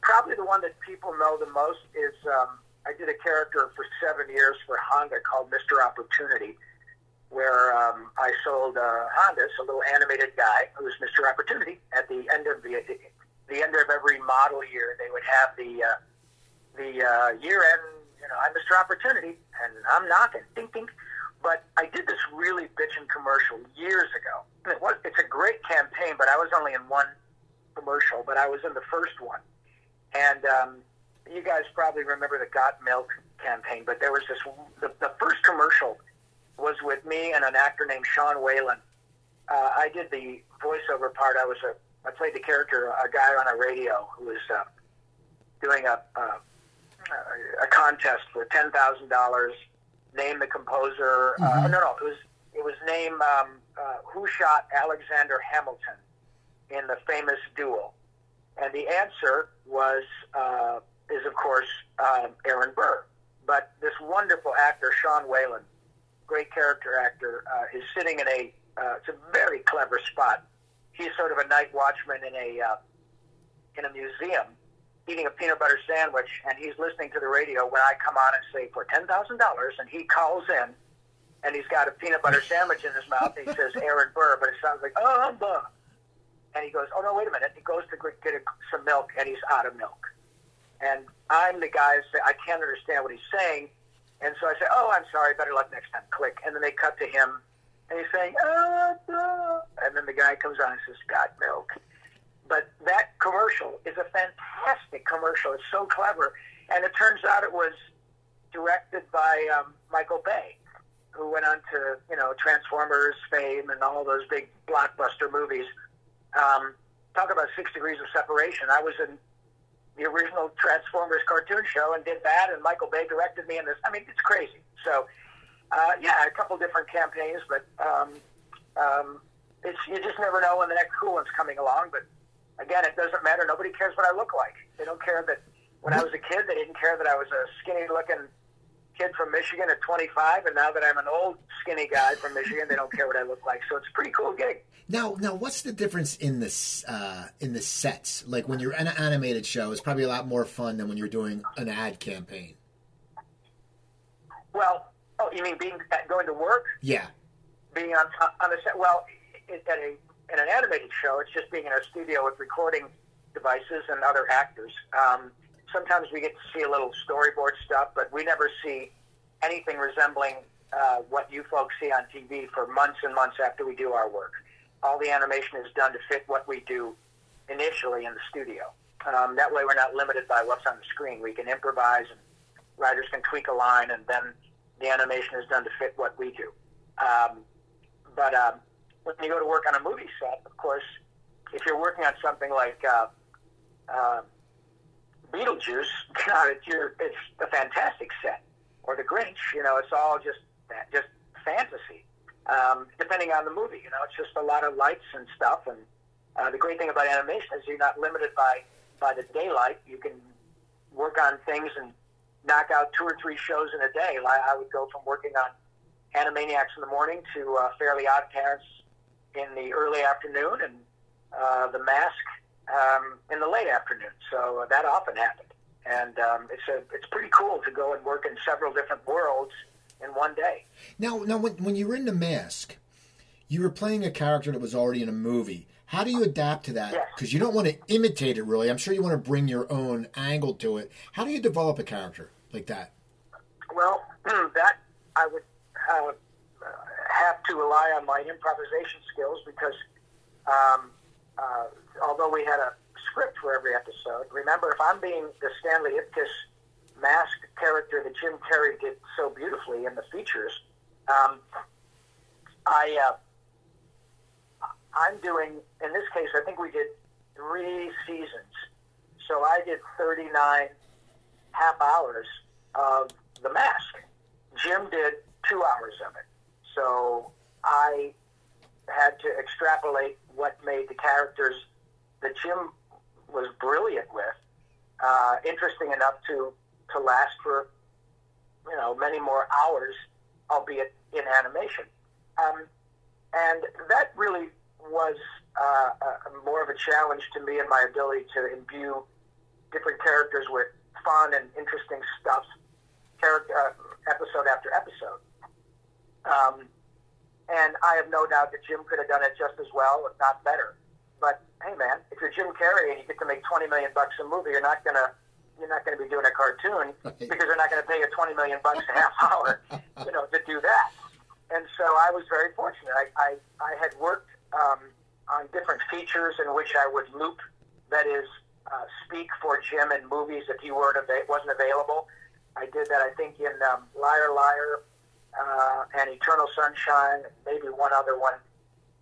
probably the one that people know the most is um, I did a character for seven years for Honda called Mr. Opportunity, where um, I sold uh, Hondas, a little animated guy who was Mr. Opportunity. At the end of the the end of every model year, they would have the uh, the uh, year end. You know, I'm Mr. Opportunity, and I'm knocking, ding ding. But I did this really bitchin' commercial years ago. It was, it's a great campaign, but I was only in one commercial, but I was in the first one. And um, you guys probably remember the Got Milk campaign, but there was this the, the first commercial was with me and an actor named Sean Whalen. Uh, I did the voiceover part. I was a I played the character, a guy on a radio who was uh, doing a uh, a contest for ten thousand dollars. Name the composer. Uh, mm-hmm. Uh, no, no, it was it was name um, uh, who shot Alexander Hamilton in the famous duel, and the answer was uh, is of course um, Aaron Burr. But this wonderful actor, Sean Whalen, great character actor, uh, is sitting in a uh, it's a very clever spot he's sort of a night watchman in a in a museum eating a peanut butter sandwich, and he's listening to the radio when I come on and say for ten thousand dollars, and he calls in, and he's got a peanut butter (laughs) sandwich in his mouth, and he says Aaron Burr, but it sounds like oh Burr, and he goes, oh no, wait a minute, he goes to get a, some milk, and he's out of milk, and I'm the guy that I can't understand what he's saying, and so I say, oh, I'm sorry, better luck next time, click, and then they cut to him and he's saying, oh, no. and then the guy comes on and says, got milk. But that commercial is a fantastic commercial. It's so clever. And it turns out it was directed by um, Michael Bay, who went on to, you know, Transformers fame and all those big blockbuster movies. Um, talk about six degrees of separation. I was in the original Transformers cartoon show and did that, and Michael Bay directed me in this. I mean, it's crazy. So uh, yeah, a couple different campaigns, but um, um, it's you just never know when the next cool one's coming along. But again, it doesn't matter. Nobody cares what I look like. They don't care that when I was a kid, they didn't care that I was a skinny-looking kid from Michigan at 25, and now that I'm an old skinny guy from Michigan, they don't care what I look like. So it's a pretty cool gig. Now, now, what's the difference in the uh, in the sets? Like when you're in an animated show, it's probably a lot more fun than when you're doing an ad campaign. Well, Oh, you mean being going to work? Yeah. Being on on a set. Well, at a in an animated show, it's just being in a studio with recording devices and other actors. Um, sometimes we get to see a little storyboard stuff, but we never see anything resembling uh, what you folks see on TV for months and months after we do our work. All the animation is done to fit what we do initially in the studio. Um, that way, we're not limited by what's on the screen. We can improvise, and writers can tweak a line, and then the animation is done to fit what we do. Um, but um, when you go to work on a movie set, of course, if you're working on something like uh, uh, Beetlejuice, (laughs) God, it's, your, it's a fantastic set. Or The Grinch, you know, it's all just just fantasy. Um, depending on the movie, you know, it's just a lot of lights and stuff. And uh, the great thing about animation is you're not limited by by the daylight. You can work on things and knock out two or three shows in a day. Like I would go from working on Animaniacs in the morning to uh, Fairly Odd Parents in the early afternoon, and uh, The Mask um, in the late afternoon. So uh, that often happened, and um, it's a it's pretty cool to go and work in several different worlds in one day. Now, now when when you were in The Mask, you were playing a character that was already in a movie. How do you adapt to that? Because Yes. you don't want to imitate it really. I'm sure you want to bring your own angle to it. How do you develop a character like that? Well, (clears throat) that I would uh, have to rely on my improvisation skills because um, uh, although we had a script for every episode, remember if I'm being the Stanley Ipkiss masked character that Jim Carrey did so beautifully in the features, um, I uh, I'm doing in this case I think we did three seasons, so I did 39 half hours of the mask. Jim did two hours of it. So I had to extrapolate what made the characters that Jim was brilliant with uh, interesting enough to, to last for, you know, many more hours, albeit in animation. Um, and that really was uh, a, more of a challenge to me and my ability to imbue different characters with fun and interesting stuff, character uh, episode after episode. Um, and I have no doubt that Jim could have done it just as well, if not better. But hey, man, if you're Jim Carrey and you get to make twenty million bucks a movie, you're not gonna you're not gonna be doing a cartoon Right. because they're not gonna pay you twenty million bucks a half hour, (laughs) you know, to do that. And so I was very fortunate. I I, I had worked um, on different features in which I would loop, that is, uh, speak for Jim in movies if he weren't ava- wasn't available. I did that, I think, in um, Liar Liar uh, and Eternal Sunshine, maybe one other one.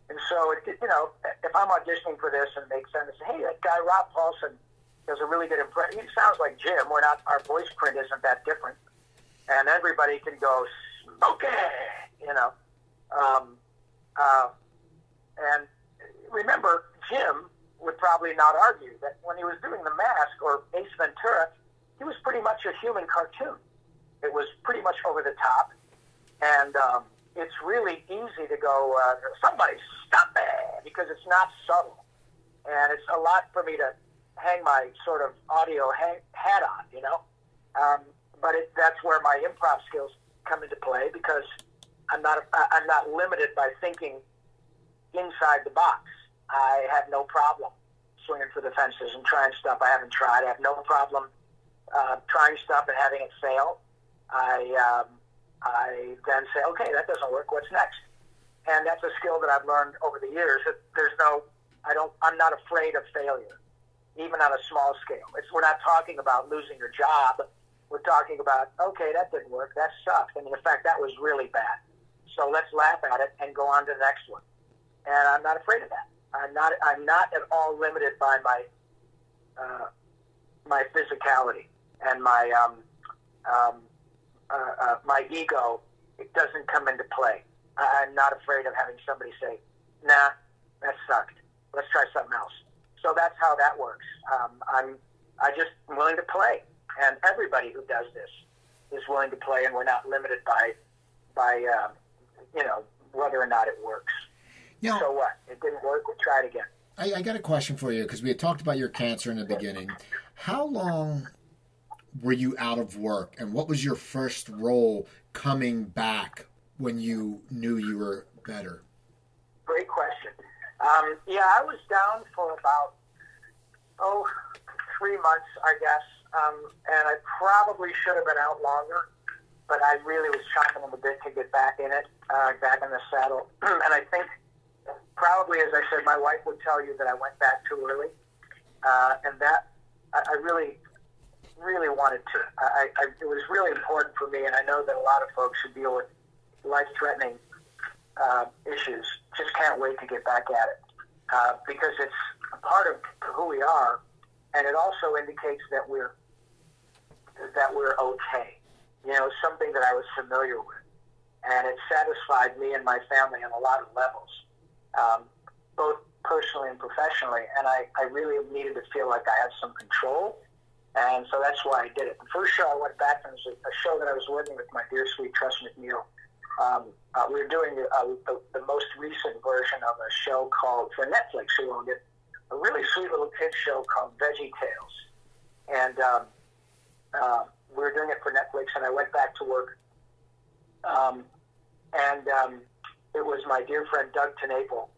And so, it, you know, if I'm auditioning for this and makes sense, hey, that guy Rob Paulsen does a really good impression. He sounds like Jim. We're not, our voice print isn't that different, and everybody can go, okay, you know. Um, uh, and remember, Jim would probably not argue that when he was doing The Mask or Ace Ventura, he was pretty much a human cartoon. It was pretty much over the top, and um, it's really easy to go, uh, somebody stop it, because it's not subtle, and it's a lot for me to hang my sort of audio hang, hat on, you know. Um, but it, that's where my improv skills come into play because I'm not I'm not limited by thinking inside the box. I have no problem swinging for the fences and trying stuff I haven't tried. I have no problem uh, trying stuff and having it fail. I um, I then say, okay, that doesn't work. What's next? And that's a skill that I've learned over the years. That there's no, I don't, I'm not afraid of failure, even on a small scale. It's we're not talking about losing your job. We're talking about, okay, that didn't work. That sucked. Mean, in fact, that was really bad. So let's laugh at it and go on to the next one. And I'm not afraid of that. I'm not. I'm not at all limited by my uh, my physicality and my um, um, uh, uh, my ego. It doesn't come into play. I- I'm not afraid of having somebody say, "Nah, that sucked. Let's try something else." So that's how that works. Um, I'm I just am willing to play, and everybody who does this is willing to play, and we're not limited by by uh, you know whether or not it works. Now, So what? It didn't work. We'll try it again. I, I got a question for you because we had talked about your cancer in the beginning. How long were you out of work, and what was your first role coming back when you knew you were better? Great question. Um, yeah, I was down for about oh three months, I guess, um, and I probably should have been out longer, but I really was chomping on the bit to get back in it, uh, back in the saddle. (clears throat) and I think probably, as I said, my wife would tell you that I went back too early, uh, and that I, I really, really wanted to. I, I, it was really important for me, and I know that a lot of folks who deal with life-threatening uh, issues just can't wait to get back at it uh, because it's a part of who we are, and it also indicates that we're that we're okay. You know, something that I was familiar with, and it satisfied me and my family on a lot of levels, um, both personally and professionally. And I, I really needed to feel like I had some control, and so that's why I did it. The first show I went back and it was a, show that I was working with my dear sweet Tress MacNeille. Um, uh, we were doing uh, the, the most recent version of a show called for Netflix. Who owned it? A really sweet little kids show called Veggie Tales, and um, uh, we were doing it for Netflix, and I went back to work. Um, and um, it was my dear friend Doug TenNapel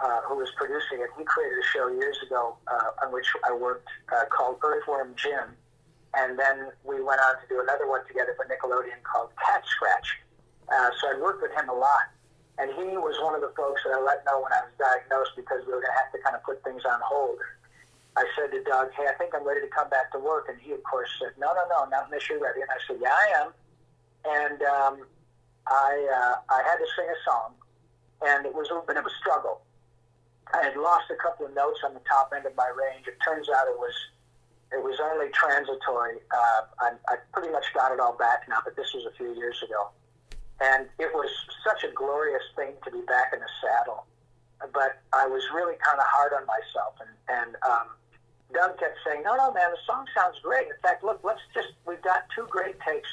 uh, who was producing it. He created a show years ago uh, on which I worked uh, called Earthworm Jim, and then we went on to do another one together for Nickelodeon called Cat Scratch. Uh, so I worked with him a lot, and he was one of the folks that I let know when I was diagnosed because we were going to have to kind of put things on hold. I said to Doug, "Hey, I think I'm ready to come back to work," and he, of course, said, "No, no, no, not unless you're ready." And I said, "Yeah, I am." And um, I uh, I had to sing a song, and it was a bit of a struggle. I had lost a couple of notes on the top end of my range. It turns out it was it was only transitory. Uh, I, I pretty much got it all back now, but this was a few years ago, and it was such a glorious thing to be back in the saddle. But I was really kind of hard on myself, and and um, Doug kept saying, "No, no, man, the song sounds great. In fact, look, let's just we've got two great takes.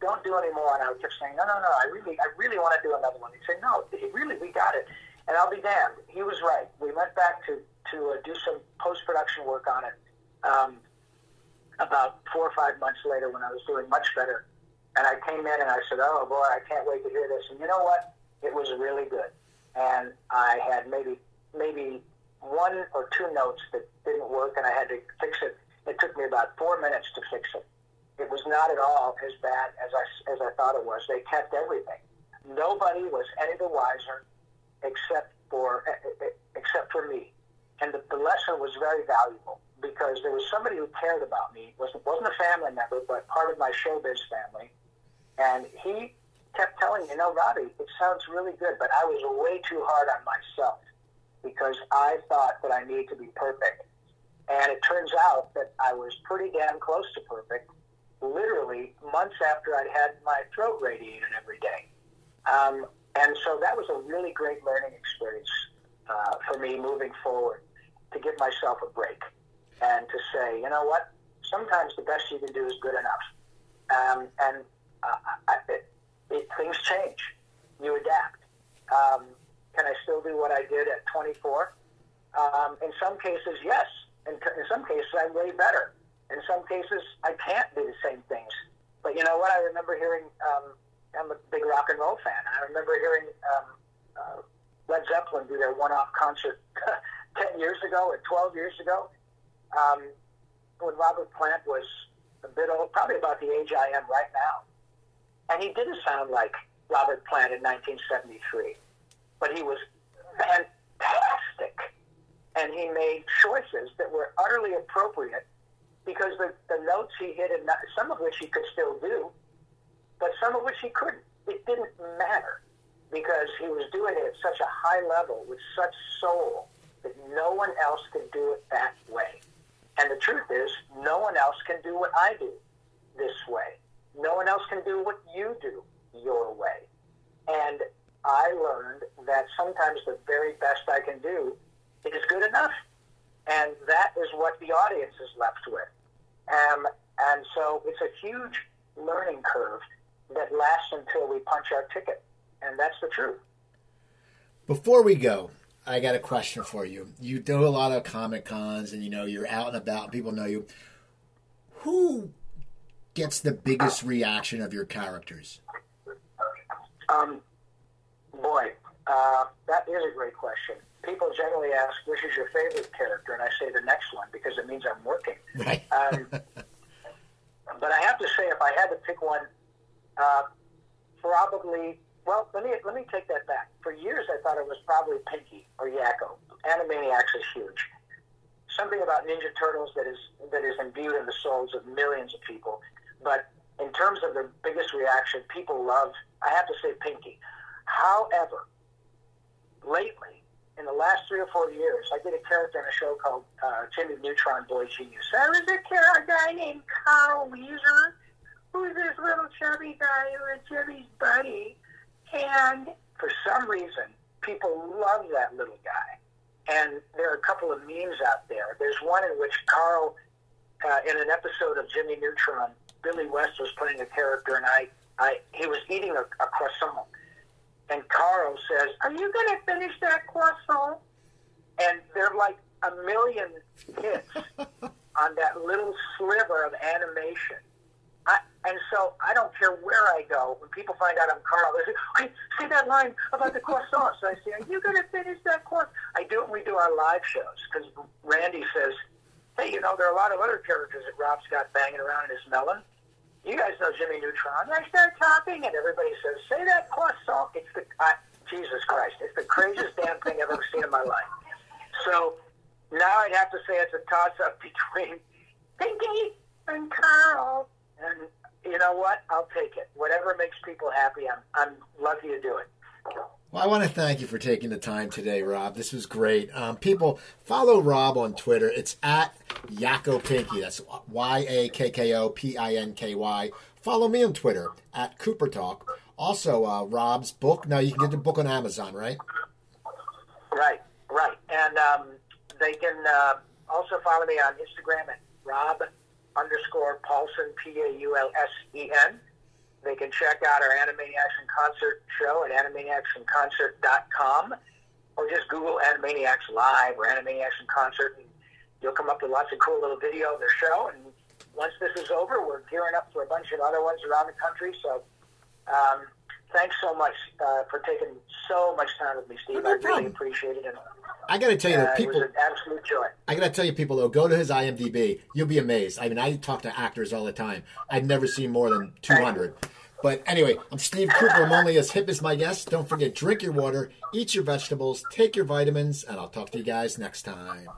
Don't do any more." And I kept saying, "No, no, no. I really, I really want to do another one." He said, "No, really, we got it." And I'll be damned, he was right. We went back to to uh, do some post production work on it. Um, about four or five months later, when I was doing much better, and I came in and I said, "Oh boy, I can't wait to hear this." And you know what? It was really good. And I had maybe maybe one or two notes that didn't work, and I had to fix it. It took me about four minutes to fix it. It was not at all as bad as I, as I thought it was. They kept everything. Nobody was any the wiser except for except for me. And the, the lesson was very valuable because there was somebody who cared about me. It wasn't, wasn't a family member, but part of my showbiz family. And he kept telling me, know, Robbie, it sounds really good, but I was way too hard on myself because I thought that I needed to be perfect. And it turns out that I was pretty damn close to perfect, literally months after I'd had my throat radiated every day. Um, and so that was a really great learning experience uh, for me moving forward to give myself a break and to say, you know what, sometimes the best you can do is good enough. Um, and uh, I, it, it, things change. You adapt. Um, can I still do what I did at 24? Um, in some cases, yes. In, in some cases, I'm way better. In some cases, I can't do the same things. But you know what? I remember hearing, um, I'm a big rock and roll fan. I remember hearing um, uh, Led Zeppelin do their one-off concert (laughs) 10 years ago or 12 years ago um, when Robert Plant was a bit old, probably about the age I am right now. And he didn't sound like Robert Plant in 1973 but he was fantastic. And he made choices that were utterly appropriate because the, the notes he hit, and some of which he could still do, but some of which he couldn't. It didn't matter because he was doing it at such a high level with such soul that no one else could do it that way. And the truth is, no one else can do what I do this way. No one else can do what you do your way. And I learned that sometimes the very best I can do is good enough. And that is what the audience is left with. Um, and so it's a huge learning curve that lasts until we punch our ticket. And that's the truth. Before we go, I got a question for you. You do a lot of comic cons and you know you're out and about, people know you. Who gets the biggest reaction of your characters? Um, Boy, uh, that is a great question. People generally ask, which is your favorite character? And I say the next one because it means I'm working. Right. um, (laughs) but I have to say, if I had to pick one, uh, probably, well, let me, let me take that back. For years, I thought it was probably Pinky or Yakko. Animaniacs is huge. something about Ninja Turtles that is that is imbued in the souls of millions of people. But in terms of the biggest reaction, people love. I have to say Pinky. However, lately, in the last three or four years, I did a character in a show called uh, Jimmy Neutron Boy Genius. There was a character guy named Carl Wheezer, who's this little chubby guy who was Jimmy's buddy. And for some reason, people love that little guy. And there are a couple of memes out there. There's one in which Carl, uh, in an episode of Jimmy Neutron, Billy West was playing a character, and I, I he was eating a, a croissant. And Carl says, Are you going to finish that croissant? And there are like a million hits (laughs) on that little sliver of animation. I, and so I don't care where I go. When people find out I'm Carl, they say, "I say that line about the croissant." So I say, "Are you going to finish that croissant?" I do it when we do our live shows because Randy says, "Hey, you know, there are a lot of other characters that Rob's got banging around in his melon. You guys know Jimmy Neutron." I start talking, and everybody says, "Say that croissant." It's the uh, Jesus Christ! It's the craziest damn thing I've ever seen in my life. So now I'd have to say it's a toss-up (laughs) between Pinky and Carl. And you know what? I'll take it. Whatever makes people happy, I'm I'm lucky to do it. Well, I want to thank you for taking the time today, Rob. This was great. Um, people, follow Rob on Twitter. It's at Yakko Pinky. That's Y A K K O P I N K Y. Follow me on Twitter at Cooper Talk. Also, uh, Rob's book. Now you can get the book on Amazon, right? Right, right. And um, they can uh, also follow me on Instagram at Rob underscore Paulsen, P A U L S E N. They can check out our Animaniacs in Concert show at animaniacsinconcert.com or just Google Animaniacs Live or Animaniacs in Concert and you'll come up with lots of cool little video of their show. And once this is over, we're gearing up for a bunch of other ones around the country. So um, thanks so much uh, for taking so much time with me, Steve. No I really appreciate it. And, I got to tell you uh, people. was an absolute joy. I gotta tell you, people though, go to his IMDb. You'll be amazed. I mean, I talk to actors all the time. I've never seen more than 200. But anyway, I'm Steve Cooper. I'm only as hip as my guests. Don't forget, drink your water, eat your vegetables, take your vitamins, and I'll talk to you guys next time.